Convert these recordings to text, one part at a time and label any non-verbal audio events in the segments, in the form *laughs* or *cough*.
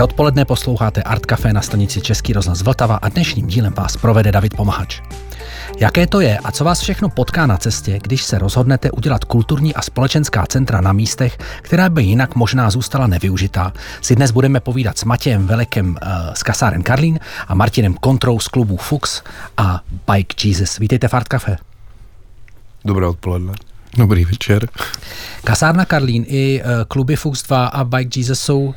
Hezké odpoledne posloucháte Art Café na stanici Český rozhlas Vltava a dnešním dílem vás provede David Pomahač. Jaké to je a co vás všechno potká na cestě, když se rozhodnete udělat kulturní a společenská centra na místech, která by jinak možná zůstala nevyužitá, si dnes budeme povídat s Matějem Velekem uh, z kasáren Karlín a Martinem Kontrou z klubu Fuchs a Bike Jesus. Vítejte v Art Café. Dobré odpoledne. Dobrý večer. Kasárna Karlín i uh, kluby Fuchs 2 a Bike Jesus jsou uh,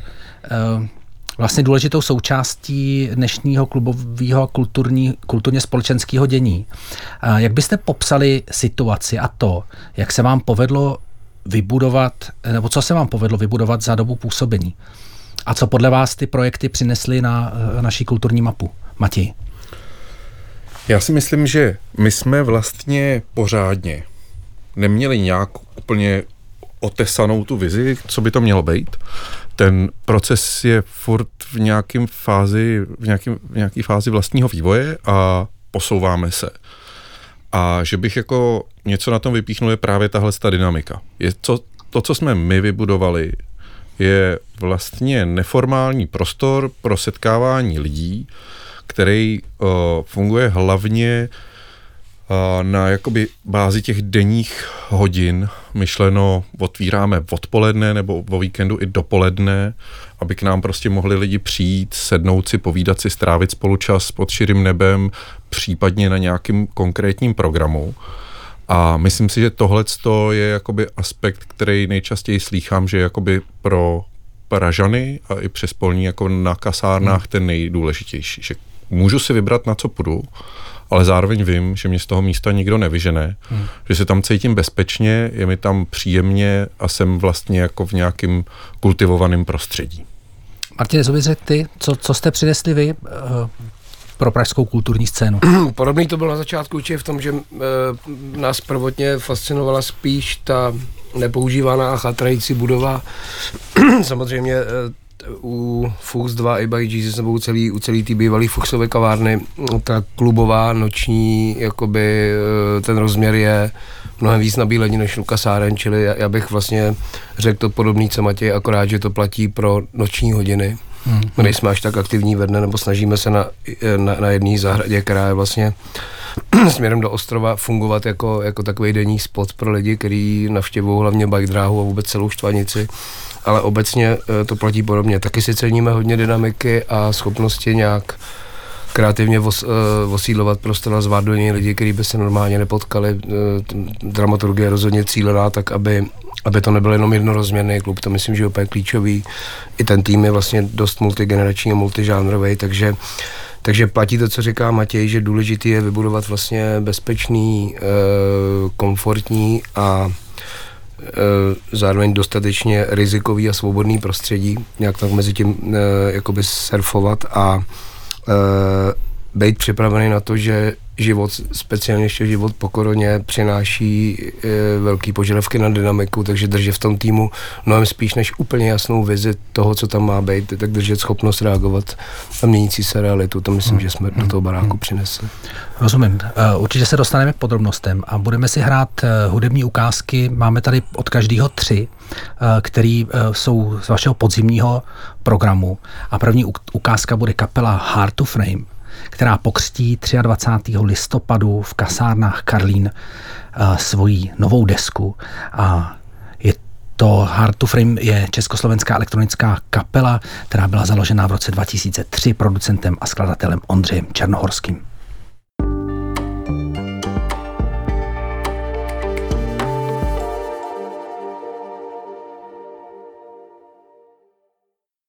vlastně důležitou součástí dnešního klubového kulturní, kulturně společenského dění. Jak byste popsali situaci a to, jak se vám povedlo vybudovat, nebo co se vám povedlo vybudovat za dobu působení? A co podle vás ty projekty přinesly na naší kulturní mapu? Mati? Já si myslím, že my jsme vlastně pořádně neměli nějak úplně otesanou tu vizi, co by to mělo být ten proces je furt v nějakém fázi, v, nějakým, v nějaký fázi vlastního vývoje a posouváme se. A že bych jako něco na tom vypíchnul je právě tahle ta dynamika. Je to, to, co jsme my vybudovali, je vlastně neformální prostor pro setkávání lidí, který uh, funguje hlavně na jakoby bázi těch denních hodin, myšleno otvíráme odpoledne nebo o víkendu i dopoledne, aby k nám prostě mohli lidi přijít, sednout si, povídat si, strávit spolu čas pod širým nebem, případně na nějakým konkrétním programu. A myslím si, že tohle je jakoby aspekt, který nejčastěji slýchám, že jakoby pro Pražany a i přes polní jako na kasárnách hmm. ten nejdůležitější. Že můžu si vybrat, na co půjdu, ale zároveň vím, že mě z toho místa nikdo nevyžene, hmm. že se tam cítím bezpečně, je mi tam příjemně a jsem vlastně jako v nějakém kultivovaném prostředí. Martin, co bys řekl ty? Co, co jste přinesli vy uh, pro pražskou kulturní scénu? *clears throat* Podobný to bylo na začátku určitě v tom, že uh, nás prvotně fascinovala spíš ta nepoužívaná a chatrající budova. *clears throat* Samozřejmě uh, u Fuchs 2 i by Jesus nebo u celý, u celý té bývalé Fuchsové kavárny, ta klubová, noční, jakoby eh, ten rozměr je mnohem víc nabílení než kasáren, čili já, já bych vlastně řekl to podobný, co Matěj, akorát, že to platí pro noční hodiny. Hmm. My nejsme až tak aktivní ve dne, nebo snažíme se na, na, na jedné zahradě, která je vlastně *clears throat* směrem do ostrova fungovat jako, jako takový denní spot pro lidi, kteří navštěvují hlavně bike dráhu a vůbec celou štvanici ale obecně eh, to platí podobně. Taky si ceníme hodně dynamiky a schopnosti nějak kreativně os, uh, osídlovat prostor a zvát do něj lidi, kteří by se normálně nepotkali. Uh, dramaturgie je rozhodně cílená tak, aby, aby to nebyl jenom jednorozměrný klub, to myslím, že je úplně klíčový. I ten tým je vlastně dost multigenerační a multižánrový, takže takže platí to, co říká Matěj, že důležitý je vybudovat vlastně bezpečný, komfortní a Eh, zároveň dostatečně rizikový a svobodný prostředí, nějak tak mezi tím eh, jakoby surfovat a eh, být připravený na to, že život, speciálně ještě život po koroně, přináší e, velký požadavky na dynamiku, takže držet v tom týmu mnohem spíš než úplně jasnou vizi toho, co tam má být, tak držet schopnost reagovat na měnící se realitu. To myslím, že jsme do toho baráku přinesli. Rozumím. E, určitě se dostaneme k podrobnostem a budeme si hrát hudební ukázky. Máme tady od každého tři, který jsou z vašeho podzimního programu. A první ukázka bude kapela Hard to Frame která pokřtí 23. listopadu v kasárnách Karlín uh, svoji novou desku. A je to Hard to Frame je československá elektronická kapela, která byla založena v roce 2003 producentem a skladatelem Ondřejem Černohorským.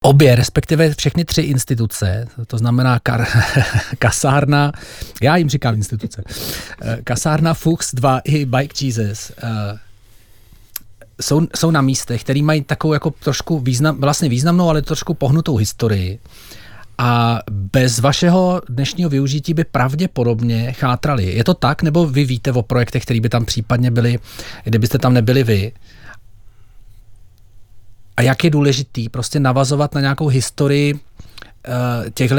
Obě, respektive všechny tři instituce, to znamená kar, *laughs* kasárna, já jim říkám instituce, eh, kasárna Fuchs 2 i Bike Jesus, eh, jsou, jsou na místech, které mají takovou jako trošku význam, vlastně významnou, ale trošku pohnutou historii. A bez vašeho dnešního využití by pravděpodobně chátrali. Je to tak, nebo vy víte o projektech, které by tam případně byly, kdybyste tam nebyli vy? A jak je důležitý prostě navazovat na nějakou historii uh, těchto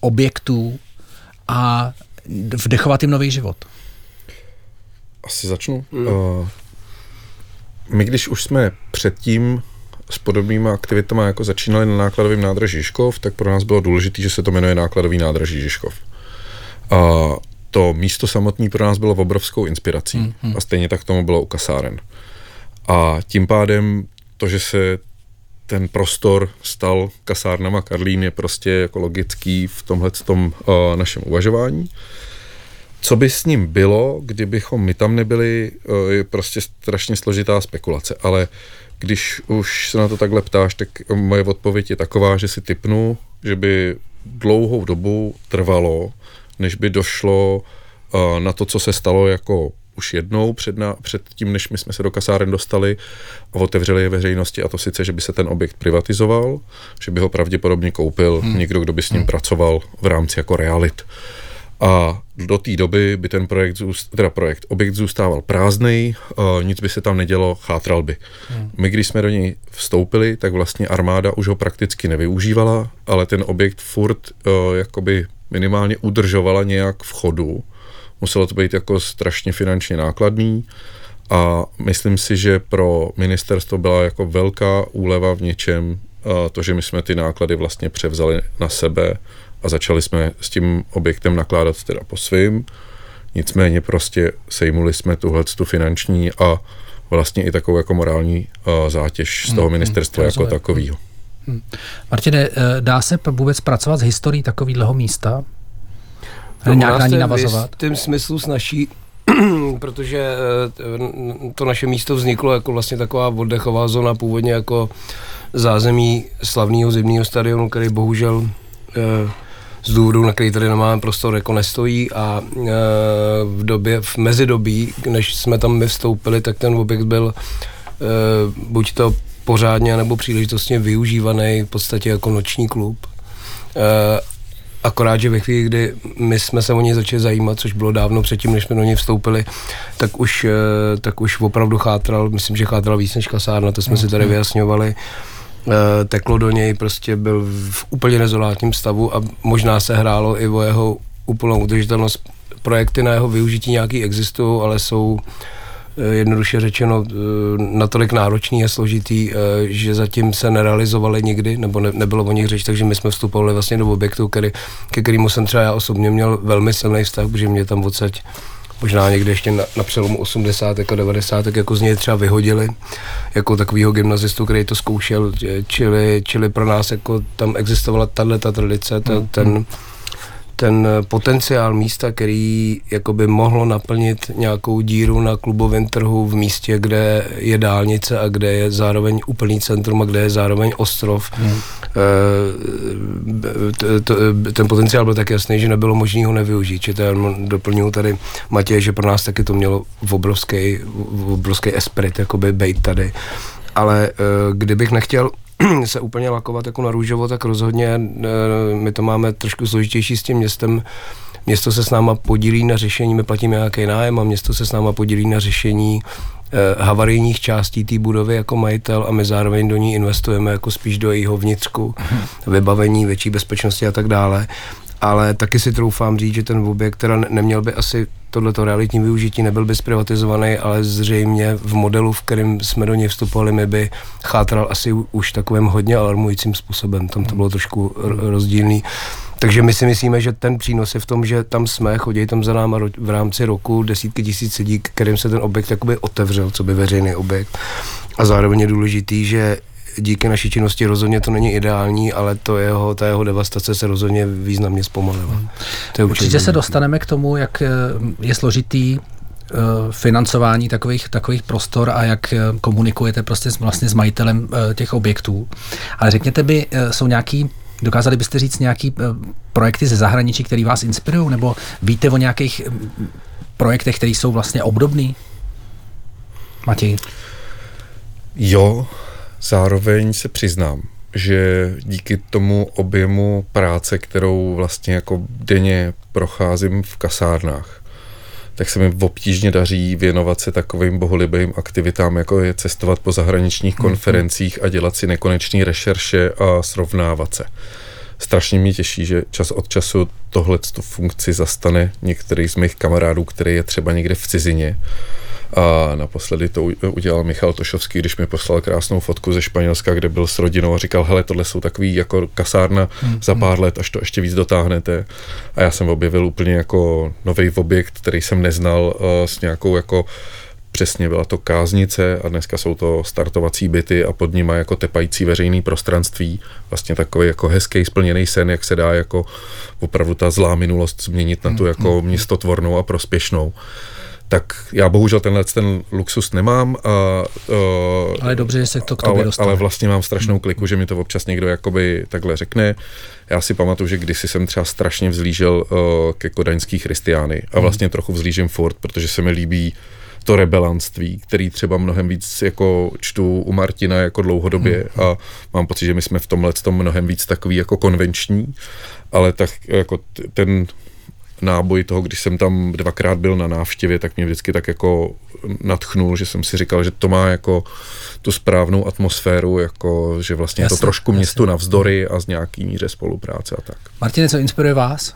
objektů a vdechovat jim nový život. Asi začnu. Mm. Uh, my když už jsme předtím s podobnými aktivitami jako začínali na nákladovém nádraží Žižkov, tak pro nás bylo důležité, že se to jmenuje nákladový nádraží Žižkov. A to místo samotné pro nás bylo obrovskou inspirací mm, mm. a stejně tak tomu bylo u kasáren. A tím pádem to, že se ten prostor stal kasárnama Karlín je prostě jako logický v tomhle tom uh, našem uvažování. Co by s ním bylo, kdybychom my tam nebyli, uh, je prostě strašně složitá spekulace, ale když už se na to takhle ptáš, tak moje odpověď je taková, že si typnu, že by dlouhou dobu trvalo, než by došlo uh, na to, co se stalo jako už jednou před, na, před tím, než my jsme se do kasáren dostali a otevřeli je veřejnosti a to sice, že by se ten objekt privatizoval, že by ho pravděpodobně koupil hmm. někdo, kdo by s ním hmm. pracoval v rámci jako realit. A do té doby by ten projekt, zůst, teda projekt, objekt zůstával prázdný, uh, nic by se tam nedělo, chátral by. Hmm. My, když jsme do něj vstoupili, tak vlastně armáda už ho prakticky nevyužívala, ale ten objekt furt uh, jakoby minimálně udržovala nějak v chodu muselo to být jako strašně finančně nákladný a myslím si, že pro ministerstvo byla jako velká úleva v něčem to, že my jsme ty náklady vlastně převzali na sebe a začali jsme s tím objektem nakládat teda po svým. Nicméně prostě sejmuli jsme tuhle tu finanční a vlastně i takovou jako morální zátěž z toho hmm, hmm, ministerstva hmm, jako takového. Hmm. Martine, eh, dá se vůbec pracovat s historií takového místa? Nějak na ní navazovat? V tím smyslu snaží, *clears throat* protože eh, to naše místo vzniklo jako vlastně taková oddechová zóna, původně jako zázemí slavného zimního stadionu, který bohužel eh, z důvodu, na který tady nemáme prostor, jako nestojí a eh, v době, v mezidobí, než jsme tam my vstoupili, tak ten objekt byl buď to pořádně nebo příležitostně využívaný v podstatě jako noční klub. Akorát, že ve chvíli, kdy my jsme se o něj začali zajímat, což bylo dávno předtím, než jsme do něj vstoupili, tak už, eh, tak už opravdu chátral, myslím, že chátral víc než kasárna, to jsme si tady vyjasňovali eh, teklo do něj, prostě byl v úplně nezolátním stavu a možná se hrálo i o jeho úplnou udržitelnost. Projekty na jeho využití nějaký existují, ale jsou Eh, jednoduše řečeno eh, natolik náročný a složitý, eh, že zatím se nerealizovaly nikdy, nebo ne, nebylo o nich řeč, takže my jsme vstupovali vlastně do objektu, který, ke kterému jsem třeba já osobně měl velmi silný vztah, protože mě tam odsaď možná někde ještě na, na přelomu 80 a 90 tak jako z něj třeba vyhodili jako takovýho gymnazistu, který to zkoušel, čili, čili pro nás jako tam existovala tato tradice, ten, mm. ten ten potenciál místa, který jakoby mohlo naplnit nějakou díru na klubovém trhu v místě, kde je dálnice a kde je zároveň úplný centrum a kde je zároveň ostrov. Hmm. E, ten potenciál byl tak jasný, že nebylo možné ho nevyužít. Či to doplňuji tady Matěj, že pro nás taky to mělo v obrovský, v obrovský esprit, jakoby bejt tady. Ale e, kdybych nechtěl *clears throat* se úplně lakovat jako na růžovo, tak rozhodně eh, my to máme trošku složitější s tím městem. Město se s náma podílí na řešení, my platíme nějaký nájem a město se s náma podílí na řešení eh, havarijních částí té budovy jako majitel a my zároveň do ní investujeme jako spíš do jejího vnitřku, mhm. vybavení, větší bezpečnosti a tak dále ale taky si troufám říct, že ten objekt teda neměl by asi tohleto realitní využití, nebyl by zprivatizovaný, ale zřejmě v modelu, v kterém jsme do něj vstupovali, my by chátral asi už takovým hodně alarmujícím způsobem. Tam to bylo trošku rozdílný. Takže my si myslíme, že ten přínos je v tom, že tam jsme, chodí tam za náma v rámci roku desítky tisíc lidí, kterým se ten objekt jakoby otevřel, co by veřejný objekt. A zároveň je důležitý, že díky naší činnosti rozhodně to není ideální, ale to jeho, ta jeho devastace se rozhodně významně zpomalila. Hmm. To je určitě se dostaneme k tomu, jak eh, je složitý eh, financování takových, takových prostor a jak eh, komunikujete prostě vlastně s majitelem těch objektů. Ale řekněte by, jsou nějaký Dokázali byste říct nějaký projekty ze zahraničí, které vás inspirují, nebo víte o nějakých projektech, které jsou vlastně obdobný? Matěj? Jo, Zároveň se přiznám, že díky tomu objemu práce, kterou vlastně jako denně procházím v kasárnách, tak se mi obtížně daří věnovat se takovým boholibým aktivitám, jako je cestovat po zahraničních mm-hmm. konferencích a dělat si nekonečné rešerše a srovnávat se. Strašně mě těší, že čas od času tohle tu funkci zastane některý z mých kamarádů, který je třeba někde v cizině A naposledy to udělal Michal Tošovský, když mi poslal krásnou fotku ze Španělska, kde byl s rodinou a říkal, hele, tohle jsou takový jako kasárna hmm. za pár let, až to ještě víc dotáhnete. A já jsem objevil úplně jako nový objekt, který jsem neznal uh, s nějakou jako Přesně byla to káznice a dneska jsou to startovací byty a pod nimi jako tepající veřejný prostranství. Vlastně takový jako hezký splněný sen, jak se dá jako opravdu ta zlá minulost změnit na tu hmm, jako městotvornou a prospěšnou tak já bohužel tenhle ten luxus nemám. A, uh, ale dobře, že se to k tobě ale, dostane. ale vlastně mám strašnou hmm. kliku, že mi to občas někdo jakoby takhle řekne. Já si pamatuju, že kdysi jsem třeba strašně vzlížel uh, ke kodaňský christiány a vlastně trochu vzlížím furt, protože se mi líbí to rebelanství, který třeba mnohem víc jako čtu u Martina jako dlouhodobě hmm. a mám pocit, že my jsme v tomhle tom mnohem víc takový jako konvenční, ale tak jako ten náboj toho, když jsem tam dvakrát byl na návštěvě, tak mě vždycky tak jako natchnul, že jsem si říkal, že to má jako tu správnou atmosféru, jako že vlastně jasně, je to trošku jasně. městu navzdory a z nějaký míře spolupráce a tak. Martine, co inspiruje vás?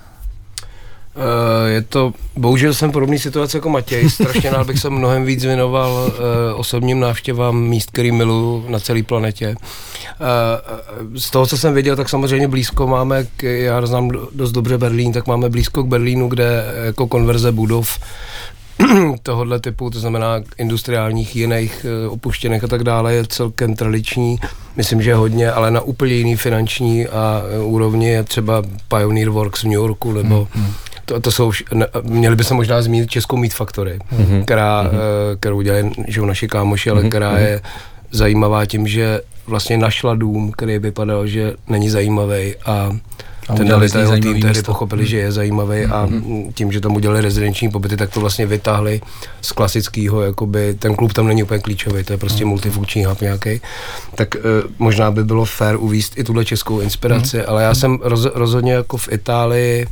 Uh, je to, bohužel jsem podobný situace jako Matěj, strašně rád bych se mnohem víc věnoval uh, osobním návštěvám míst, který miluju na celé planetě. Uh, z toho, co jsem viděl, tak samozřejmě blízko máme, k, já znám dost dobře Berlín, tak máme blízko k Berlínu, kde jako konverze budov *clears throat* tohohle typu, to znamená industriálních, jiných, opuštěných a tak dále, je celkem tradiční. Myslím, že hodně, ale na úplně jiný finanční a úrovni je třeba Pioneer Works v New Yorku nebo hmm, hmm to, to jsou, ne, měli bychom možná zmínit Českou Meat Factory, mm-hmm. která, mm-hmm. kterou dělají že naši kámoši, ale mm-hmm. která je zajímavá tím, že vlastně našla dům, který vypadal, že není zajímavý a a ten detail tým tehdy pochopili, že je zajímavý mm-hmm. a mhm. tím, že tam udělali rezidenční pobyty, tak to vlastně vytáhli z klasického, jakoby, ten klub tam není úplně klíčový, to je prostě mm-hmm. multifunkční hub nějaký. Tak e, možná by bylo fér uvíst i tuhle českou inspiraci, mm-hmm. ale já jsem roz, rozhodně jako v Itálii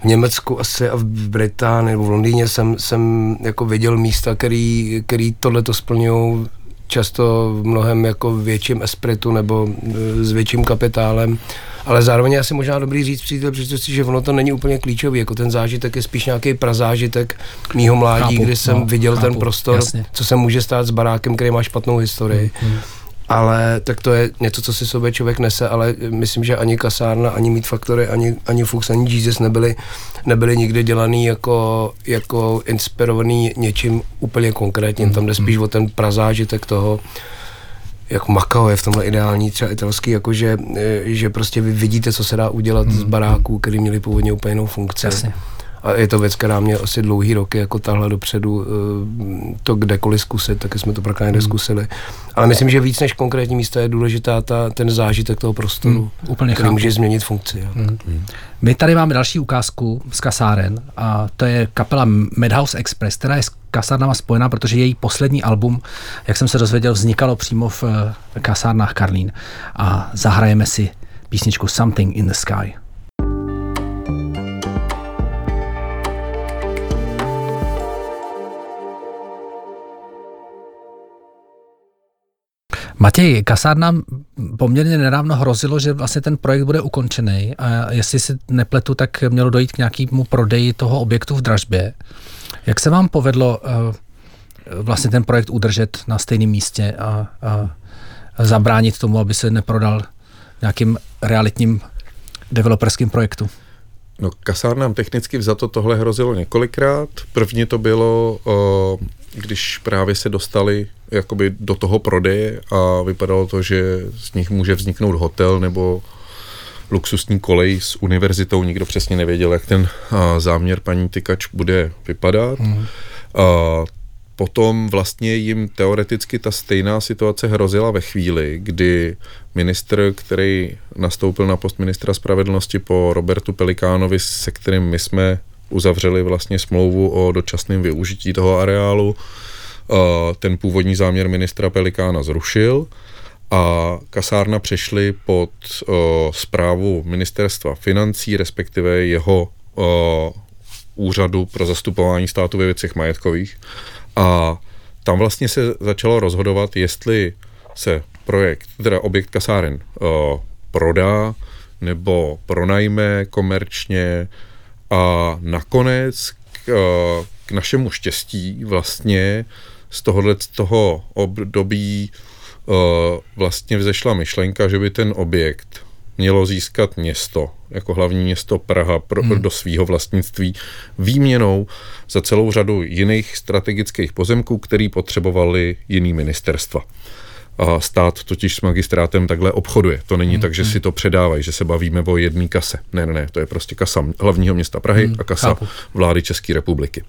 v Německu asi a v Británii nebo v Londýně jsem, jsem jako viděl místa, který, který tohle to splňují často v mnohem jako větším espritu nebo e, s větším kapitálem. Ale zároveň je asi možná dobrý říct při té příležitosti, že ono to není úplně klíčový, jako ten zážitek je spíš nějaký prazážitek mýho mládí, chápu, kdy jsem no, viděl chápu, ten prostor, jasně. co se může stát s barákem, který má špatnou historii. Hmm, hmm ale tak to je něco, co si sobě člověk nese, ale myslím, že ani kasárna, ani Meat Factory, ani, ani Fuchs, ani Jesus nebyly, nebyly nikdy dělaný jako, jako inspirovaný něčím úplně konkrétním. Tam jde spíš o ten prazážitek toho, jako Makao je v tomhle ideální, třeba italský, jakože že prostě vy vidíte, co se dá udělat hmm. z baráků, který měli původně úplně jinou funkci. Jasně a je to věc, která mě asi dlouhý roky jako tahla dopředu eh, to kdekoliv zkusit, taky jsme to někde hmm. zkusili. Ale myslím, že víc než konkrétní místa je důležitá ta, ten zážitek toho prostoru, hmm, úplně který chápu. může změnit funkci. Hmm. My tady máme další ukázku z kasáren a to je kapela Madhouse Express, která je kasárnama spojená, protože její poslední album, jak jsem se dozvěděl, vznikalo přímo v eh, kasárnách Karlín a zahrajeme si písničku Something in the Sky. Matěj, kasárna poměrně nedávno hrozilo, že vlastně ten projekt bude ukončený a jestli si nepletu, tak mělo dojít k nějakému prodeji toho objektu v dražbě. Jak se vám povedlo uh, vlastně ten projekt udržet na stejném místě a, a zabránit tomu, aby se neprodal nějakým realitním developerským projektu? No, kasárnám technicky vzato tohle hrozilo několikrát. První to bylo, uh, když právě se dostali jakoby do toho prodeje a vypadalo to, že z nich může vzniknout hotel nebo luxusní kolej s univerzitou. Nikdo přesně nevěděl, jak ten záměr paní Tykač bude vypadat. Mm. A potom vlastně jim teoreticky ta stejná situace hrozila ve chvíli, kdy ministr, který nastoupil na post ministra spravedlnosti po Robertu Pelikánovi, se kterým my jsme uzavřeli vlastně smlouvu o dočasném využití toho areálu, ten původní záměr ministra Pelikána zrušil a kasárna přešly pod zprávu ministerstva financí, respektive jeho úřadu pro zastupování státu ve věcech majetkových. A tam vlastně se začalo rozhodovat, jestli se projekt, teda objekt kasáren prodá nebo pronajme komerčně a nakonec k našemu štěstí vlastně z tohohle z toho období vlastně vzešla myšlenka, že by ten objekt mělo získat město, jako hlavní město Praha pro, hmm. do svého vlastnictví výměnou za celou řadu jiných strategických pozemků, který potřebovali jiný ministerstva. A stát totiž s magistrátem takhle obchoduje. To není hmm. tak, že hmm. si to předávají, že se bavíme o jedné kase. Ne, ne, ne, to je prostě kasa hlavního města Prahy hmm. a kasa Chápu. vlády České republiky.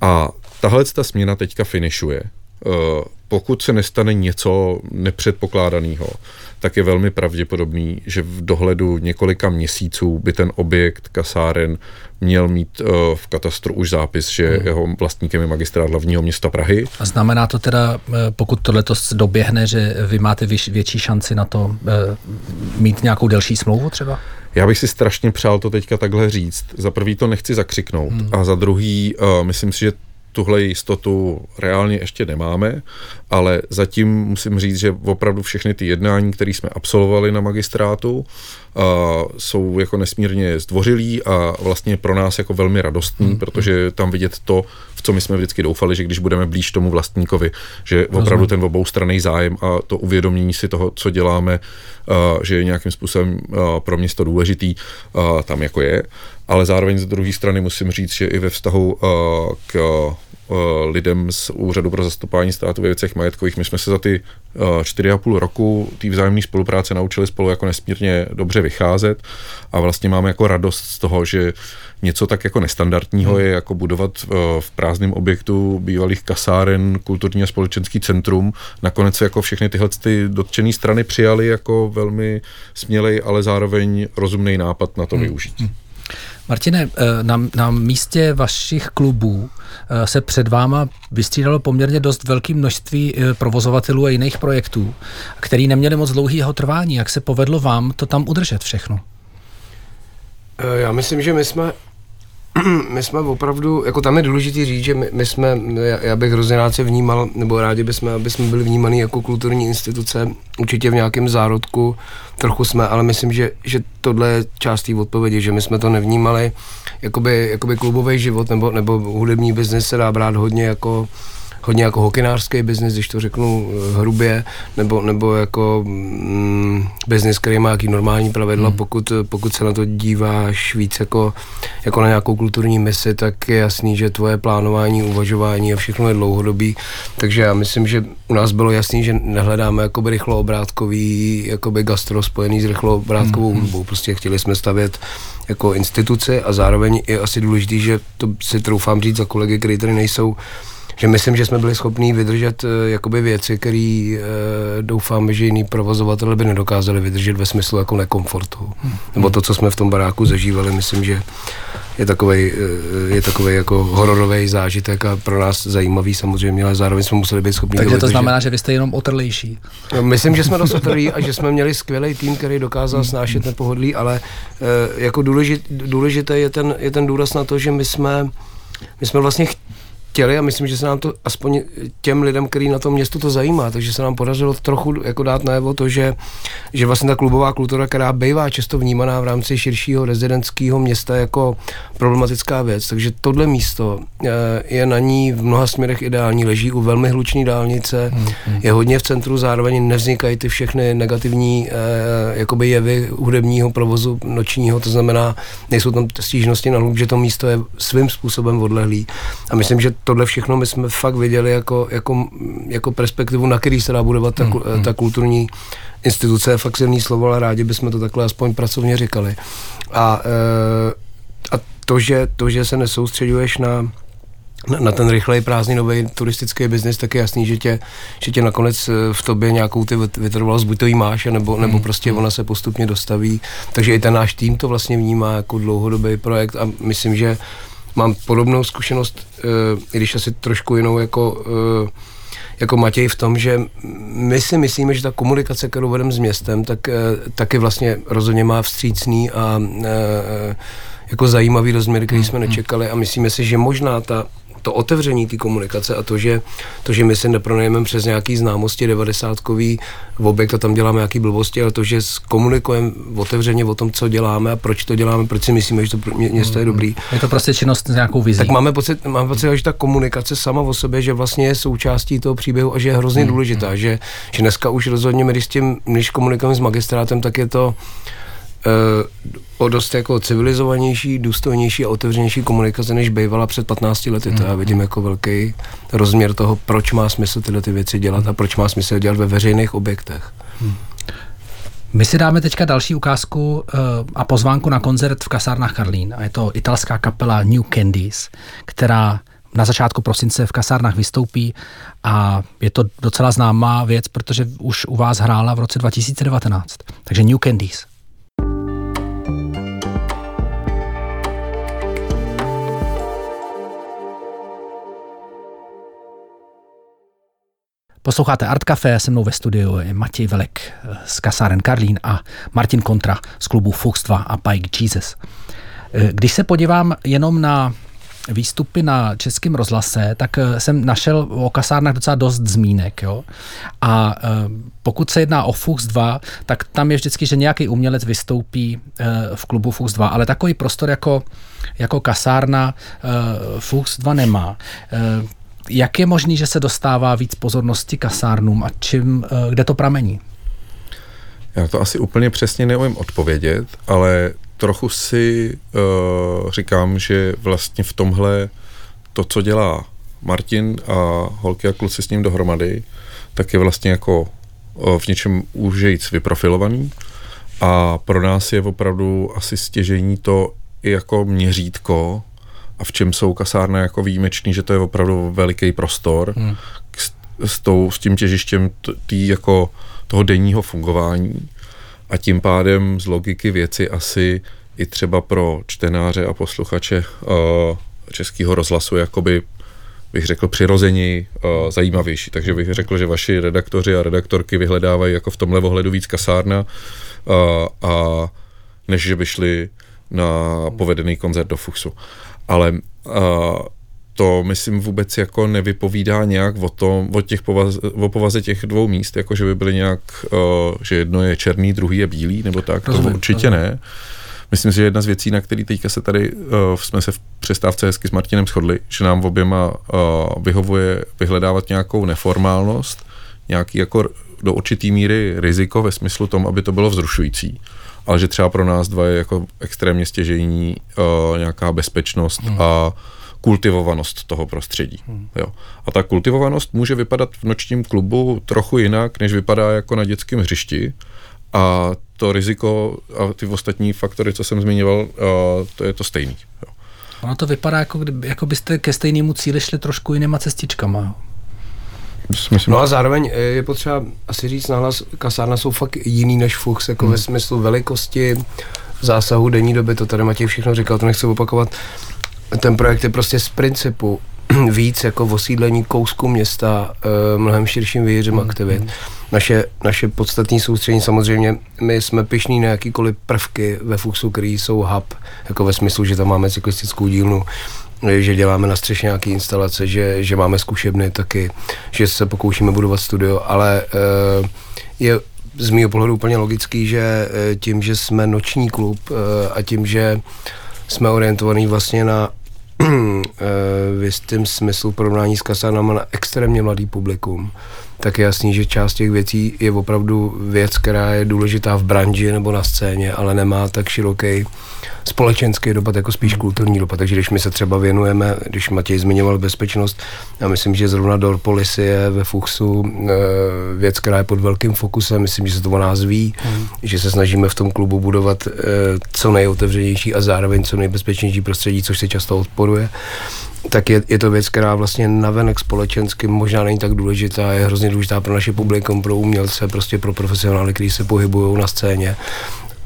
A tahle ta směna teďka finišuje. Pokud se nestane něco nepředpokládaného, tak je velmi pravděpodobný, že v dohledu několika měsíců by ten objekt kasáren měl mít uh, v katastru už zápis, že hmm. jeho vlastníkem je magistrát hlavního města Prahy. A znamená to teda, eh, pokud to letos doběhne, že vy máte věč, větší šanci na to uh, mít nějakou delší smlouvu třeba? Já bych si strašně přál to teďka takhle říct. Za prvý to nechci zakřiknout hmm. a za druhý uh, myslím si, že tuhle jistotu reálně ještě nemáme, ale zatím musím říct, že opravdu všechny ty jednání, které jsme absolvovali na magistrátu, a jsou jako nesmírně zdvořilí a vlastně pro nás jako velmi radostní, hmm. protože tam vidět to, v co my jsme vždycky doufali, že když budeme blíž tomu vlastníkovi, že opravdu ten oboustranný zájem a to uvědomění si toho, co děláme, a, že je nějakým způsobem pro město důležitý, a, tam jako je. Ale zároveň z druhé strany musím říct, že i ve vztahu k lidem z Úřadu pro zastupování státu ve věcech majetkových. My jsme se za ty čtyři a půl roku té vzájemné spolupráce naučili spolu jako nesmírně dobře vycházet a vlastně máme jako radost z toho, že něco tak jako nestandardního hmm. je jako budovat v prázdném objektu bývalých kasáren kulturní a společenský centrum. Nakonec se jako všechny tyhle ty dotčené strany přijali jako velmi smělej, ale zároveň rozumný nápad na to hmm. využít. Hmm. Martine, eh, na, na místě vašich klubů eh, se před váma vystřídalo poměrně dost velké množství eh, provozovatelů a jiných projektů, který neměli moc dlouhého trvání. Jak se povedlo vám to tam udržet všechno? Já myslím, že my jsme *clears throat* my jsme opravdu, jako tam je důležité říct, že my, my jsme, já bych hrozně rád se vnímal, nebo rádi bychom, aby jsme byli vnímaný jako kulturní instituce, určitě v nějakém zárodku, trochu jsme, ale myslím, že, že tohle je část té odpovědi, že my jsme to nevnímali, jakoby, jakoby klubový život nebo, nebo hudební biznis se dá brát hodně jako hodně jako hokinářský biznis, když to řeknu eh, hrubě, nebo, nebo jako mm, biznis, který má jaký normální pravidla, hmm. pokud, pokud se na to díváš víc jako, jako na nějakou kulturní misi, tak je jasný, že tvoje plánování, uvažování a všechno je dlouhodobý, takže já myslím, že u nás bylo jasný, že nehledáme jakoby rychlo obrátkový, jakoby gastro spojený s rychlo obrátkovou hmm. hudbou, prostě chtěli jsme stavět jako instituce a zároveň je asi důležitý, že to si troufám říct za kolegy, kteří tady nejsou, že myslím, že jsme byli schopni vydržet uh, jakoby věci, které uh, doufáme, že jiný provozovatel by nedokázali vydržet ve smyslu jako nekomfortu. Hmm. Nebo to, co jsme v tom baráku zažívali, myslím, že je takový je takovej jako hororový zážitek a pro nás zajímavý samozřejmě, ale zároveň jsme museli být schopni. Takže to znamená, že vy jste jenom otrlejší. No, myslím, že jsme dost otrlí a že jsme měli skvělý tým, který dokázal snášet nepohodlí, ale jako důležit, důležité je ten, je ten důraz na to, že my jsme my jsme vlastně chtěli a myslím, že se nám to aspoň těm lidem, který na tom městu to zajímá, takže se nám podařilo trochu jako dát najevo to, že, že vlastně ta klubová kultura, která bývá často vnímaná v rámci širšího rezidentského města jako problematická věc, takže tohle místo eh, je na ní v mnoha směrech ideální, leží u velmi hlučné dálnice, hmm. je hodně v centru, zároveň nevznikají ty všechny negativní eh, jakoby jevy hudebního provozu nočního, to znamená, nejsou tam stížnosti na hluk, že to místo je svým způsobem odlehlý. A myslím, že tohle všechno my jsme fakt viděli jako, jako, jako perspektivu, na který se dá budovat ta, hmm. ta kulturní instituce, je fakt silný slovo, ale rádi bychom to takhle aspoň pracovně říkali. A, e, a to, že, to, že se nesoustředuješ na, na, na ten rychlej prázdninový turistický biznis, tak je jasný, že tě, že tě nakonec e, v tobě nějakou ty vytrvalost, buď to jí máš, nebo, nebo hmm. prostě ona se postupně dostaví. Takže i ten náš tým to vlastně vnímá jako dlouhodobý projekt a myslím, že mám podobnou zkušenost, eh, i když asi trošku jinou jako eh, jako Matěj v tom, že my si myslíme, že ta komunikace, kterou vedeme s městem, tak taky vlastně rozhodně má vstřícný a jako zajímavý rozměr, který jsme nečekali. A myslíme si, že možná ta to otevření té komunikace a to že, to, že my si nepronajeme přes nějaký známosti 90 v objekt a tam děláme nějaký blbosti, ale to, že komunikujeme otevřeně o tom, co děláme a proč to děláme, proč si myslíme, že to město je dobrý. Je to prostě činnost s nějakou vizí. Tak máme pocit, máme pocit, že ta komunikace sama o sobě, že vlastně je součástí toho příběhu a že je hrozně hmm. důležitá, že, že dneska už rozhodně když, tím, když komunikujeme s magistrátem, tak je to o dost jako civilizovanější, důstojnější a otevřenější komunikace, než bývala před 15 lety. To já hmm. vidím jako velký rozměr toho, proč má smysl tyhle ty věci dělat a proč má smysl dělat ve veřejných objektech. Hmm. My si dáme teďka další ukázku uh, a pozvánku na koncert v kasárnách Karlín. A je to italská kapela New Candies, která na začátku prosince v kasárnách vystoupí a je to docela známá věc, protože už u vás hrála v roce 2019. Takže New Candies. Posloucháte Art Café, se mnou ve studiu je Matěj Velek eh, z kasáren Karlín a Martin Kontra z klubu Fuchs 2 a Pike Jesus. Eh, když se podívám jenom na výstupy na českém rozhlase, tak eh, jsem našel o kasárnách docela dost zmínek. Jo? A pokud se jedná o Fuchs 2, tak tam je vždycky, že nějaký umělec vystoupí v klubu Fuchs 2, ale takový prostor jako, jako kasárna Fuchs 2 nemá. Jak je možný, že se dostává víc pozornosti kasárnům a čím, eh, kde to pramení? Já to asi úplně přesně neumím odpovědět, ale trochu si uh, říkám, že vlastně v tomhle to, co dělá Martin a holky a kluci s ním dohromady, tak je vlastně jako uh, v něčem úžejc vyprofilovaný a pro nás je opravdu asi stěžení to i jako měřítko a v čem jsou kasárny jako výjimečný, že to je opravdu veliký prostor hmm. s, s, tou, s tím těžištěm tý jako toho denního fungování a tím pádem z logiky věci asi i třeba pro čtenáře a posluchače uh, českého rozhlasu jakoby bych řekl přirozeněji uh, zajímavější. Takže bych řekl, že vaši redaktoři a redaktorky vyhledávají jako v tomhle ohledu víc kasárna uh, a než že by šli na povedený koncert do Fuchsu ale uh, to myslím vůbec jako nevypovídá nějak o tom, o, těch povaz, o povaze těch dvou míst, jako že by byly nějak, uh, že jedno je černý, druhý je bílý, nebo tak, rozumím, to určitě rozumím. ne. Myslím si, že jedna z věcí, na který teďka se tady, uh, jsme se v přestávce hezky s Martinem shodli, že nám oběma uh, vyhovuje vyhledávat nějakou neformálnost, nějaký jako do určitý míry riziko ve smyslu tom, aby to bylo vzrušující ale že třeba pro nás dva je jako extrémně stěžení uh, nějaká bezpečnost hmm. a kultivovanost toho prostředí. Hmm. Jo. A ta kultivovanost může vypadat v nočním klubu trochu jinak, než vypadá jako na dětském hřišti. A to riziko a ty ostatní faktory, co jsem zmiňoval, uh, to je to stejný. Jo. Ono to vypadá, jako, kdyby, jako byste ke stejnému cíli šli trošku jinýma cestičkama. Myslím, no a zároveň eh, je potřeba asi říct nahlas, kasárna jsou fakt jiný než Fuchs, jako hmm. ve smyslu velikosti, zásahu denní doby, to tady Matěj všechno říkal, to nechci opakovat. Ten projekt je prostě z principu *clears throat* víc jako osídlení kousku města, e, mnohem širším výřem hmm. aktivit. Hmm. Naše, naše podstatní soustředění samozřejmě, my jsme pišní na jakýkoliv prvky ve Fuchsu, který jsou hub, jako ve smyslu, že tam máme cyklistickou dílnu, že děláme na střeše nějaké instalace, že, že máme zkušebny taky, že se pokoušíme budovat studio, ale uh, je z mého pohledu úplně logický, že uh, tím, že jsme noční klub uh, a tím, že jsme orientovaní vlastně na *clears throat* v jistém smyslu porovnání s kasánama na extrémně mladý publikum, tak je jasný, že část těch věcí je opravdu věc, která je důležitá v branži nebo na scéně, ale nemá tak široký společenský dopad, jako spíš kulturní dopad. Takže když my se třeba věnujeme, když Matěj zmiňoval bezpečnost, já myslím, že zrovna Door Policy je ve Fuchsu e, věc, která je pod velkým fokusem, myslím, že se to o nás ví, mm. že se snažíme v tom klubu budovat e, co nejotevřenější a zároveň co nejbezpečnější prostředí, což se často odporuje tak je, je to věc, která vlastně navenek společensky možná není tak důležitá, je hrozně důležitá pro naše publikum, pro umělce, prostě pro profesionály, kteří se pohybují na scéně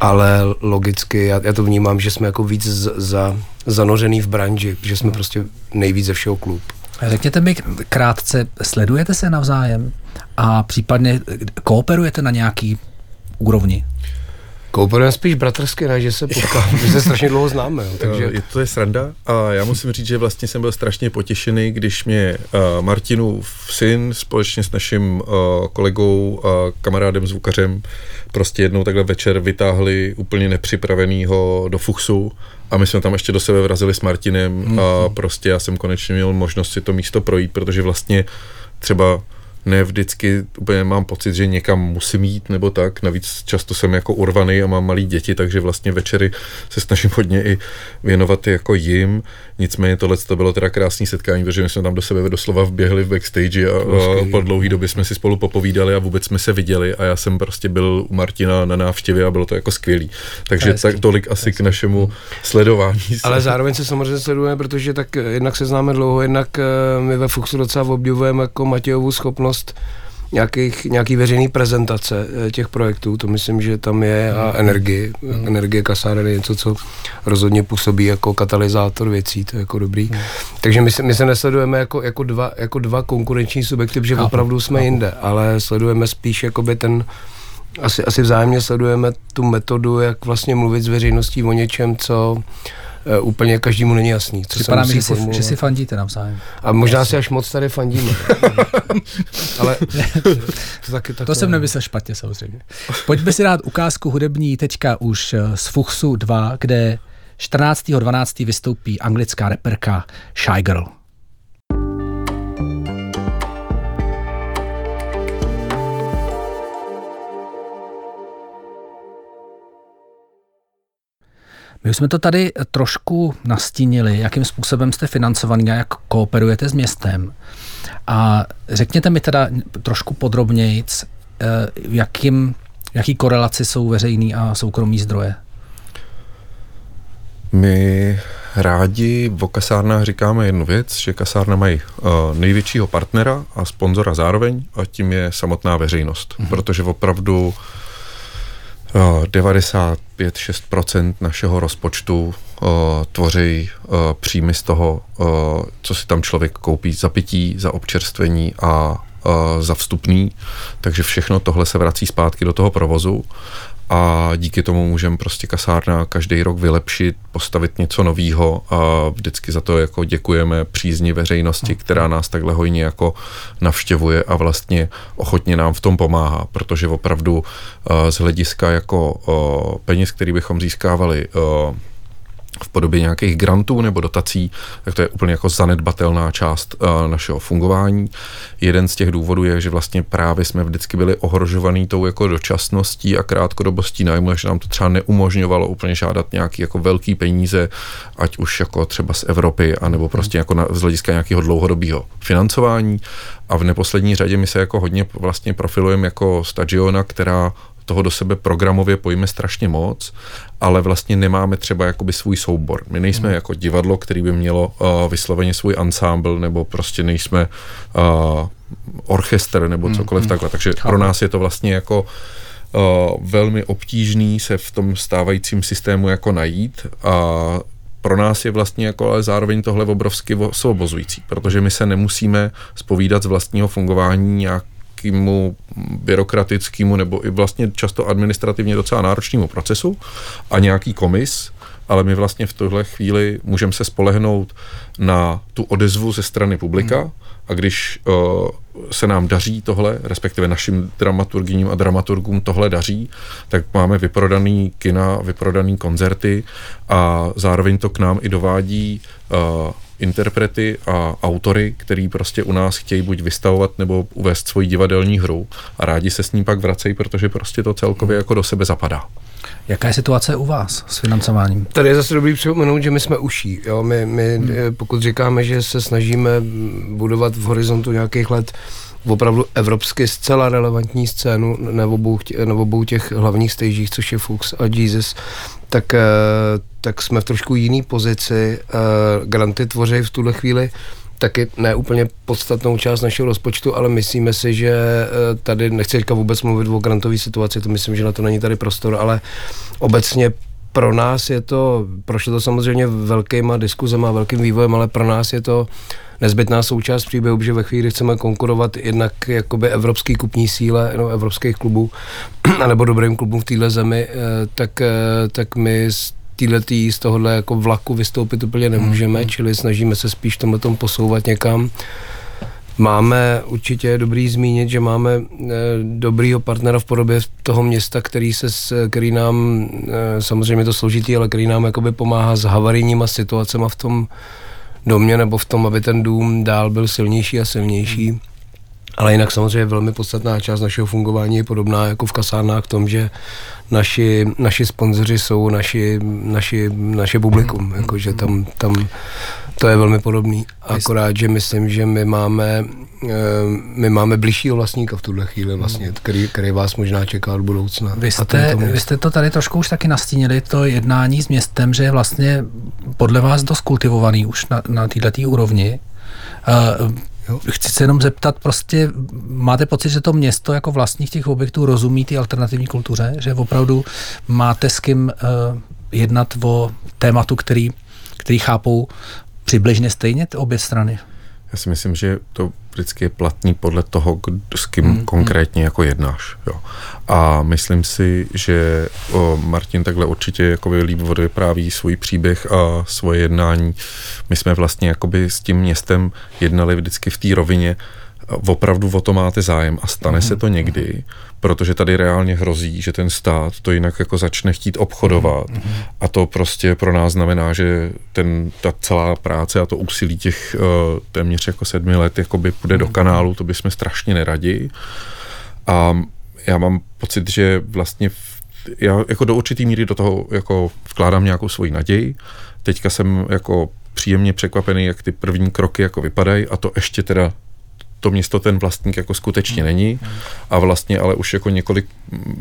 ale logicky já, já to vnímám, že jsme jako víc za, zanořený v branži, že jsme prostě nejvíc ze všeho klub. Řekněte mi krátce, sledujete se navzájem a případně kooperujete na nějaký úrovni? Kooperujeme spíš bratrsky, ne, že se *laughs* potkáme, my se strašně dlouho známe. Jo, takže... Je to je sranda a já musím říct, že vlastně jsem byl strašně potěšený, když mě uh, Martinův syn společně s naším uh, kolegou a uh, kamarádem zvukařem prostě jednou takhle večer vytáhli úplně nepřipravenýho do Fuchsu a my jsme tam ještě do sebe vrazili s Martinem mm-hmm. a mhm. prostě já jsem konečně měl možnost si to místo projít, protože vlastně třeba ne vždycky úplně mám pocit, že někam musím jít nebo tak. Navíc často jsem jako urvaný a mám malý děti, takže vlastně večery se snažím hodně i věnovat jako jim. Nicméně tohle to bylo teda krásný setkání, protože my jsme tam do sebe doslova vběhli v backstage a, a po dlouhé době jsme si spolu popovídali a vůbec jsme se viděli a já jsem prostě byl u Martina na návštěvě a bylo to jako skvělý. Takže tak tolik asi k našemu sledování. Ale zároveň se samozřejmě sledujeme, protože tak jednak se známe dlouho, jednak eh, my ve Fuchsu docela obdivujeme jako Matějovu schopnost nějakých, nějaký veřejný prezentace eh, těch projektů, to myslím, že tam je a energii. Mm. Energie kasárny je něco, co rozhodně působí jako katalyzátor věcí, to je jako dobrý. Mm. Takže my se, my se nesledujeme jako, jako, dva, jako dva konkurenční subjekty, protože opravdu jsme jinde, ale sledujeme spíš jakoby ten asi, asi vzájemně sledujeme tu metodu, jak vlastně mluvit s veřejností o něčem, co uh, úplně každému není jasný. Co Připadá mi, že si, že si fandíte navzájem. A možná si až moc tady fandíme. *laughs* Ale *laughs* to, taky tak to jsem nemyslel špatně samozřejmě. Pojďme si dát ukázku hudební teďka už eh, z Fuchsu 2, kde 14.12. vystoupí anglická reperka Shy Girl. My jsme to tady trošku nastínili, jakým způsobem jste financovaný a jak kooperujete s městem. A řekněte mi teda trošku podrobněji, eh, jakým, jaký korelaci jsou veřejný a soukromý zdroje. My rádi v kasárnách říkáme jednu věc, že kasárna mají uh, největšího partnera a sponzora zároveň a tím je samotná veřejnost, mm-hmm. protože opravdu 95-6% našeho rozpočtu uh, tvoří uh, příjmy z toho, uh, co si tam člověk koupí za pití, za občerstvení a za vstupný, takže všechno tohle se vrací zpátky do toho provozu a díky tomu můžeme prostě kasárna každý rok vylepšit, postavit něco nového a vždycky za to jako děkujeme přízni veřejnosti, která nás takhle hojně jako navštěvuje a vlastně ochotně nám v tom pomáhá, protože opravdu z hlediska jako peněz, který bychom získávali v podobě nějakých grantů nebo dotací, tak to je úplně jako zanedbatelná část uh, našeho fungování. Jeden z těch důvodů je, že vlastně právě jsme vždycky byli ohrožovaný tou jako dočasností a krátkodobostí nájmu, že nám to třeba neumožňovalo úplně žádat nějaký jako velký peníze, ať už jako třeba z Evropy, anebo prostě jako na, z hlediska nějakého dlouhodobého financování. A v neposlední řadě my se jako hodně vlastně profilujeme jako stagiona, která toho do sebe programově pojme strašně moc, ale vlastně nemáme třeba jakoby svůj soubor. My nejsme hmm. jako divadlo, který by mělo uh, vysloveně svůj ensemble, nebo prostě nejsme uh, orchestr nebo hmm, cokoliv hmm. takhle. Takže Chápu. pro nás je to vlastně jako uh, velmi obtížný se v tom stávajícím systému jako najít a pro nás je vlastně jako ale zároveň tohle obrovsky osvobozující, protože my se nemusíme spovídat z vlastního fungování nějak nějakému byrokratickému nebo i vlastně často administrativně docela náročnému procesu a nějaký komis, ale my vlastně v tuhle chvíli můžeme se spolehnout na tu odezvu ze strany publika hmm. a když uh, se nám daří tohle, respektive našim dramaturgním a dramaturgům tohle daří, tak máme vyprodaný kina, vyprodaný koncerty a zároveň to k nám i dovádí uh, interprety a autory, který prostě u nás chtějí buď vystavovat nebo uvést svoji divadelní hru a rádi se s ním pak vracejí, protože prostě to celkově jako do sebe zapadá. Jaká je situace u vás s financováním? Tady je zase dobrý připomenout, že my jsme uší. Jo? My, my hmm. pokud říkáme, že se snažíme budovat v horizontu nějakých let opravdu evropsky zcela relevantní scénu na obou, na obou těch hlavních stagech, což je Fuchs a Jesus, tak, eh, tak jsme v trošku jiný pozici. Eh, granty tvoří v tuhle chvíli taky ne úplně podstatnou část našeho rozpočtu, ale myslíme si, že eh, tady, nechci teďka vůbec mluvit o grantové situaci, to myslím, že na to není tady prostor, ale obecně pro nás je to, prošlo to samozřejmě velkýma diskuzema, velkým vývojem, ale pro nás je to nezbytná součást příběhu, že ve chvíli chceme konkurovat jednak jakoby evropský kupní síle no, evropských klubů, *clears throat* anebo dobrým klubům v téhle zemi, eh, tak, eh, tak my z týhletý, z tohohle jako vlaku vystoupit úplně nemůžeme, mm. čili snažíme se spíš tomhle tom posouvat někam. Máme určitě dobrý zmínit, že máme e, dobrýho partnera v podobě toho města, který, se, který nám, e, samozřejmě to složitý, ale který nám jakoby pomáhá s havarijníma situacemi v tom domě nebo v tom, aby ten dům dál byl silnější a silnější. Hmm. Ale jinak samozřejmě velmi podstatná část našeho fungování je podobná jako v kasárnách v tom, že naši, naši sponzoři jsou naši, naši, naše publikum, mm. jakože tam, tam to je velmi podobný. Akorát, že myslím, že my máme, eh, my máme blížšího vlastníka v tuhle chvíli vlastně, hmm. který, který vás možná čeká do budoucna. Vy jste, vy jste to tady trošku už taky nastínili, to jednání s městem, že je vlastně podle vás dost kultivovaný už na, na této úrovni. Jo. Chci se jenom zeptat, prostě máte pocit, že to město jako vlastních těch objektů rozumí ty alternativní kultuře? Že opravdu máte s kým uh, jednat o tématu, který, který chápou přibližně stejně ty obě strany? Já si myslím, že to vždycky je platný podle toho, s kým hmm, konkrétně jako jednáš. Jo. A myslím si, že o, Martin takhle určitě jakoby líp vypráví svůj příběh a svoje jednání. My jsme vlastně jakoby s tím městem jednali vždycky v té rovině, opravdu o to máte zájem a stane se to někdy, protože tady reálně hrozí, že ten stát to jinak jako začne chtít obchodovat. A to prostě pro nás znamená, že ten, ta celá práce a to úsilí těch uh, téměř jako sedmi let jakoby půjde do kanálu, to bychom strašně neradi. A já mám pocit, že vlastně já jako do určitý míry do toho jako vkládám nějakou svoji naději. Teďka jsem jako příjemně překvapený, jak ty první kroky jako vypadají a to ještě teda to město ten vlastník jako skutečně není a vlastně ale už jako několik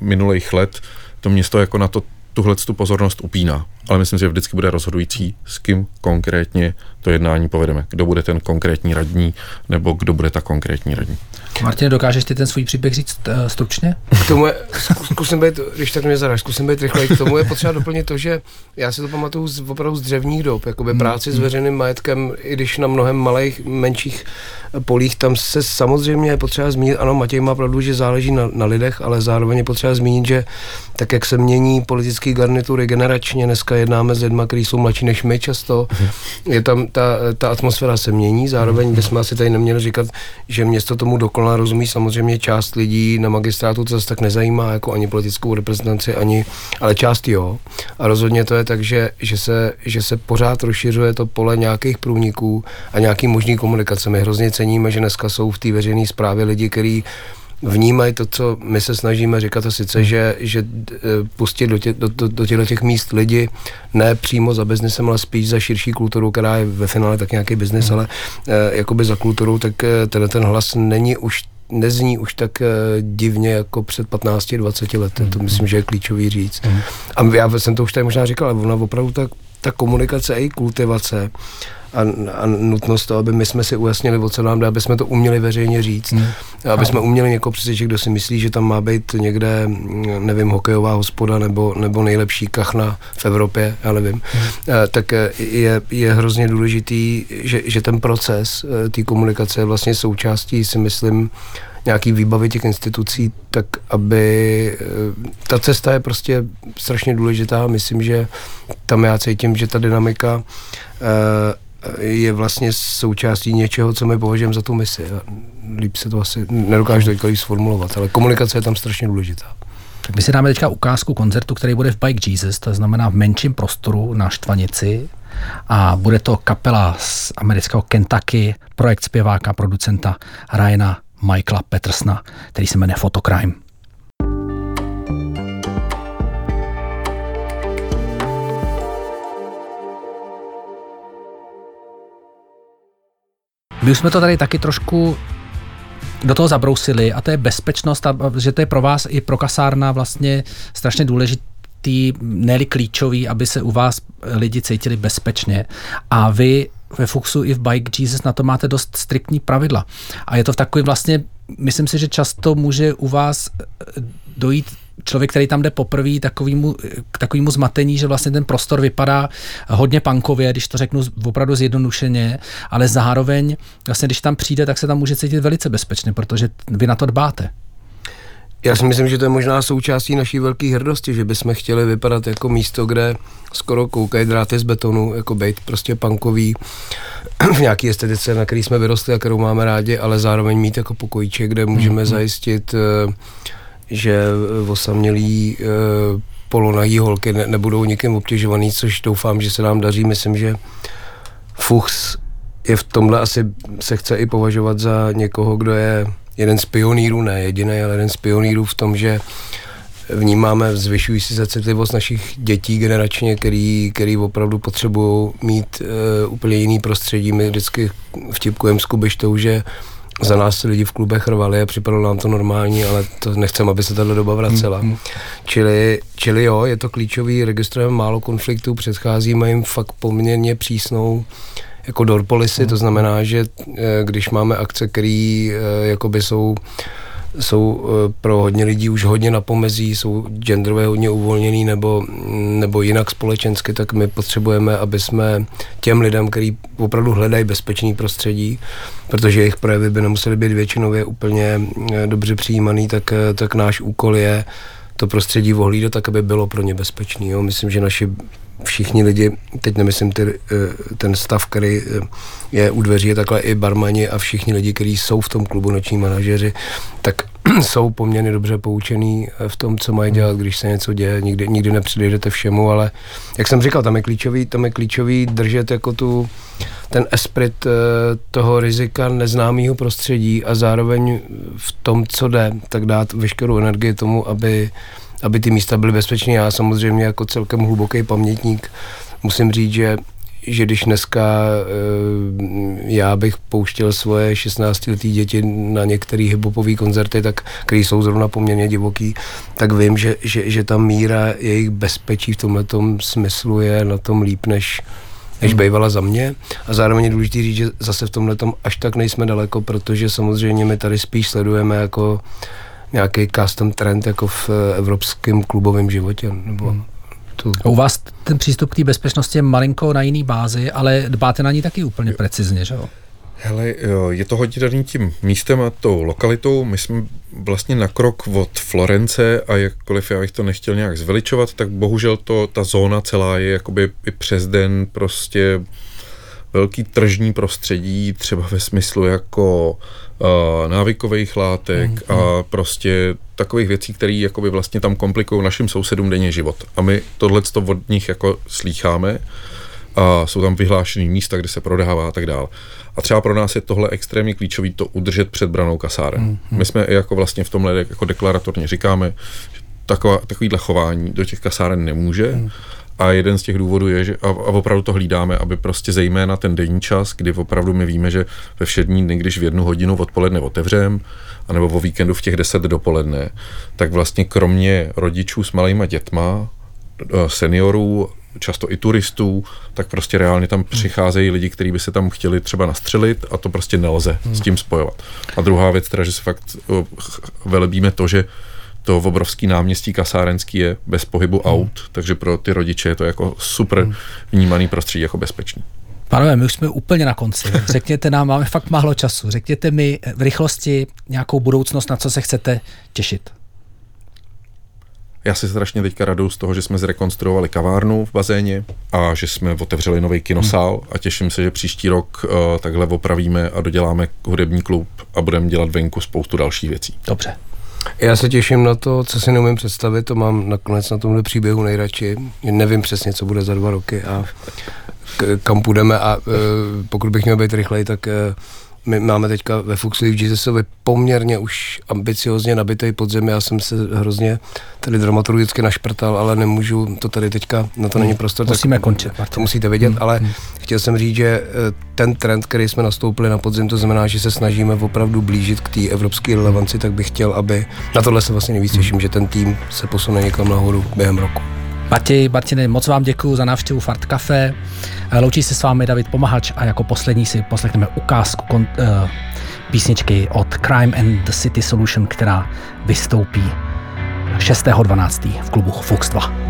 minulých let to město jako na to tuhle tu pozornost upíná. Ale myslím, že vždycky bude rozhodující, s kým konkrétně to jednání povedeme. Kdo bude ten konkrétní radní, nebo kdo bude ta konkrétní radní. Martin, dokážeš ty ten svůj příběh říct uh, stručně? K tomu je, zkusím být, když tak mě zadáš, zkusím být rychlej. K tomu je potřeba doplnit to, že já si to pamatuju z, opravdu z dřevních dob, jakoby hmm. práci s hmm. veřejným majetkem, i když na mnohem malých, menších polích, tam se samozřejmě je potřeba zmínit, ano, Matěj má pravdu, že záleží na, na lidech, ale zároveň je potřeba zmínit, že tak, jak se mění politické garnitury generačně, dneska jednáme s lidmi, kteří jsou mladší než my často, je tam ta, ta atmosféra se mění, zároveň bychom asi tady neměli říkat, že město tomu dokonale rozumí, samozřejmě část lidí na magistrátu to zase tak nezajímá, jako ani politickou reprezentaci, ani, ale část jo. A rozhodně to je tak, že, že, se, že se pořád rozšiřuje to pole nějakých průniků a nějaký možný komunikace. My hrozně ceníme, že dneska jsou v té veřejné správě lidi, kteří vnímají to, co my se snažíme říkat, a sice, že, že e, pustit do, tě, do, do, do těchto těch míst lidi ne přímo za biznesem, ale spíš za širší kulturu, která je ve finále tak nějaký biznis, hmm. ale e, jakoby za kulturou, tak e, ten, ten hlas není už nezní už tak divně jako před 15-20 lety. To myslím, že je klíčový říct. A já jsem to už tady možná říkal, ale ona opravdu tak ta komunikace a její kultivace a, a nutnost toho, aby my jsme si ujasnili, o co nám dá, aby jsme to uměli veřejně říct. Hmm. Aby jsme uměli někoho přesvědčit, kdo si myslí, že tam má být někde, nevím, hokejová hospoda nebo, nebo nejlepší kachna v Evropě, já nevím. Hmm. Tak eh, je, je hrozně důležitý, že, že ten proces eh, té komunikace je vlastně součástí, si myslím, nějaký výbavy těch institucí, tak aby ta cesta je prostě strašně důležitá. Myslím, že tam já cítím, že ta dynamika je vlastně součástí něčeho, co my považujeme za tu misi. Líp se to asi nedokážu teďka sformulovat, ale komunikace je tam strašně důležitá. Tak my si dáme teďka ukázku koncertu, který bude v Bike Jesus, to znamená v menším prostoru na Štvanici a bude to kapela z amerického Kentucky, projekt zpěváka, producenta Ryana Michaela Petersna, který se jmenuje Photocrime. My už jsme to tady taky trošku do toho zabrousili a to je bezpečnost a že to je pro vás i pro kasárna vlastně strašně důležitý, ne klíčový, aby se u vás lidi cítili bezpečně. A vy ve Fuxu i v Bike Jesus na to máte dost striktní pravidla. A je to v takový vlastně, myslím si, že často může u vás dojít člověk, který tam jde poprvé, takovýmu, k takovému zmatení, že vlastně ten prostor vypadá hodně pankově, když to řeknu opravdu zjednodušeně, ale zároveň vlastně, když tam přijde, tak se tam může cítit velice bezpečně, protože vy na to dbáte. Já si myslím, že to je možná součástí naší velké hrdosti, že bychom chtěli vypadat jako místo, kde skoro koukají dráty z betonu, jako být prostě punkový *clears throat* v nějaké estetice, na který jsme vyrostli a kterou máme rádi, ale zároveň mít jako pokojíček, kde můžeme mm-hmm. zajistit, eh, že osamělí eh, polonahý holky ne, nebudou nikým obtěžovaný, což doufám, že se nám daří. Myslím, že Fuchs je v tomhle asi se chce i považovat za někoho, kdo je jeden z pionýrů, ne jediný, ale jeden z pionýrů v tom, že vnímáme zvyšující se citlivost našich dětí generačně, který, který opravdu potřebují mít uh, úplně jiný prostředí. My vždycky vtipkujeme s Kubištou, že za nás se lidi v klubech rvali a připadalo nám to normální, ale to nechcem, aby se tato doba vracela. Mm-hmm. Čili, čili jo, je to klíčový, registrujeme málo konfliktů, předcházíme jim fakt poměrně přísnou jako door policy, to znamená, že eh, když máme akce, které eh, jakoby jsou jsou eh, pro hodně lidí už hodně na pomezí, jsou genderově hodně uvolněný nebo, nebo jinak společensky, tak my potřebujeme, aby jsme těm lidem, kteří opravdu hledají bezpečný prostředí, protože jejich projevy by nemusely být většinově úplně dobře přijímaný, tak, tak náš úkol je to prostředí ohlídat tak, aby bylo pro ně bezpečný. Jo. Myslím, že naši všichni lidi, teď nemyslím ty, eh, ten stav, který eh, je u dveří, je takhle i barmani a všichni lidi, kteří jsou v tom klubu noční manažeři, tak *clears throat* jsou poměrně dobře poučený eh, v tom, co mají dělat, když se něco děje. Nikdy, nikdy nepředjdete všemu, ale jak jsem říkal, tam je klíčový, tam je klíčový držet jako tu, ten esprit toho rizika neznámého prostředí a zároveň v tom, co jde, tak dát veškerou energii tomu, aby aby ty místa byly bezpečné. Já samozřejmě jako celkem hluboký pamětník musím říct, že že když dneska e, já bych pouštěl svoje 16-letý děti na některé hiphopové koncerty, tak, které jsou zrovna poměrně divoký, tak vím, že, že, že ta míra jejich bezpečí v tomhle smyslu je na tom líp než, než hmm. bývala za mě. A zároveň je důležité říct, že zase v tomhle až tak nejsme daleko, protože samozřejmě my tady spíš sledujeme jako nějaký custom trend jako v eh, evropském klubovém životě. Nebo hmm. tu... U vás ten přístup k té bezpečnosti je malinko na jiný bázi, ale dbáte na ní taky úplně precizně, že jo? Hele, je to hodně daný tím místem a tou lokalitou. My jsme vlastně na krok od Florence a jakkoliv já bych to nechtěl nějak zveličovat, tak bohužel to, ta zóna celá je jakoby i přes den prostě velký tržní prostředí, třeba ve smyslu jako uh, návykových látek mm, a prostě takových věcí, které jakoby vlastně tam komplikují našim sousedům denně život. A my tohle od nich jako slýcháme a jsou tam vyhlášený místa, kde se prodává a tak dále. A třeba pro nás je tohle extrémně klíčové to udržet před branou kasáren. Mm, My jsme jako vlastně v tomhle jako deklaratorně říkáme, že taková, takovýhle chování do těch kasáren nemůže. Mm. A jeden z těch důvodů je, že a, a opravdu to hlídáme, aby prostě zejména ten denní čas, kdy opravdu my víme, že ve všední dny, když v jednu hodinu odpoledne otevřem, anebo o víkendu v těch deset dopoledne, tak vlastně kromě rodičů s malýma dětma, eh, seniorů, často i turistů, tak prostě reálně tam přicházejí lidi, kteří by se tam chtěli třeba nastřelit a to prostě nelze hmm. s tím spojovat. A druhá věc teda, že se fakt eh, velebíme to, že to obrovský náměstí kasárenský je bez pohybu hmm. aut, takže pro ty rodiče je to jako super hmm. vnímaný prostředí jako bezpečný. Pánové, my už jsme úplně na konci. *laughs* Řekněte nám, máme fakt málo času. Řekněte mi v rychlosti nějakou budoucnost, na co se chcete těšit. Já si strašně teďka radou z toho, že jsme zrekonstruovali kavárnu v bazéně a že jsme otevřeli nový kinosál hmm. a těším se, že příští rok uh, takhle opravíme a doděláme hudební klub a budeme dělat venku spoustu dalších věcí. Dobře. Já se těším na to, co si neumím představit, to mám nakonec na tomhle příběhu nejradši. Nevím přesně, co bude za dva roky a kam půjdeme a e, pokud bych měl být rychlej, tak e, my máme teďka ve Fuxley v Jesusovi poměrně už ambiciozně nabitý podzem. Já jsem se hrozně tady dramaturgicky našprtal, ale nemůžu to tady teďka, na to není hmm. prostor. Musíme tak, končit. To musíte vědět, hmm. ale hmm. chtěl jsem říct, že eh, ten trend, který jsme nastoupili na podzim, to znamená, že se snažíme opravdu blížit k té evropské relevanci, tak bych chtěl, aby na tohle se vlastně nejvíc těším, že ten tým se posune někam nahoru během roku. Matěj, Martine, moc vám děkuji za návštěvu Fart Café. Eh, loučí se s vámi David Pomahač a jako poslední si poslechneme ukázku kon, uh, písničky od Crime and the City Solution, která vystoupí 6.12. v klubu Fux 2.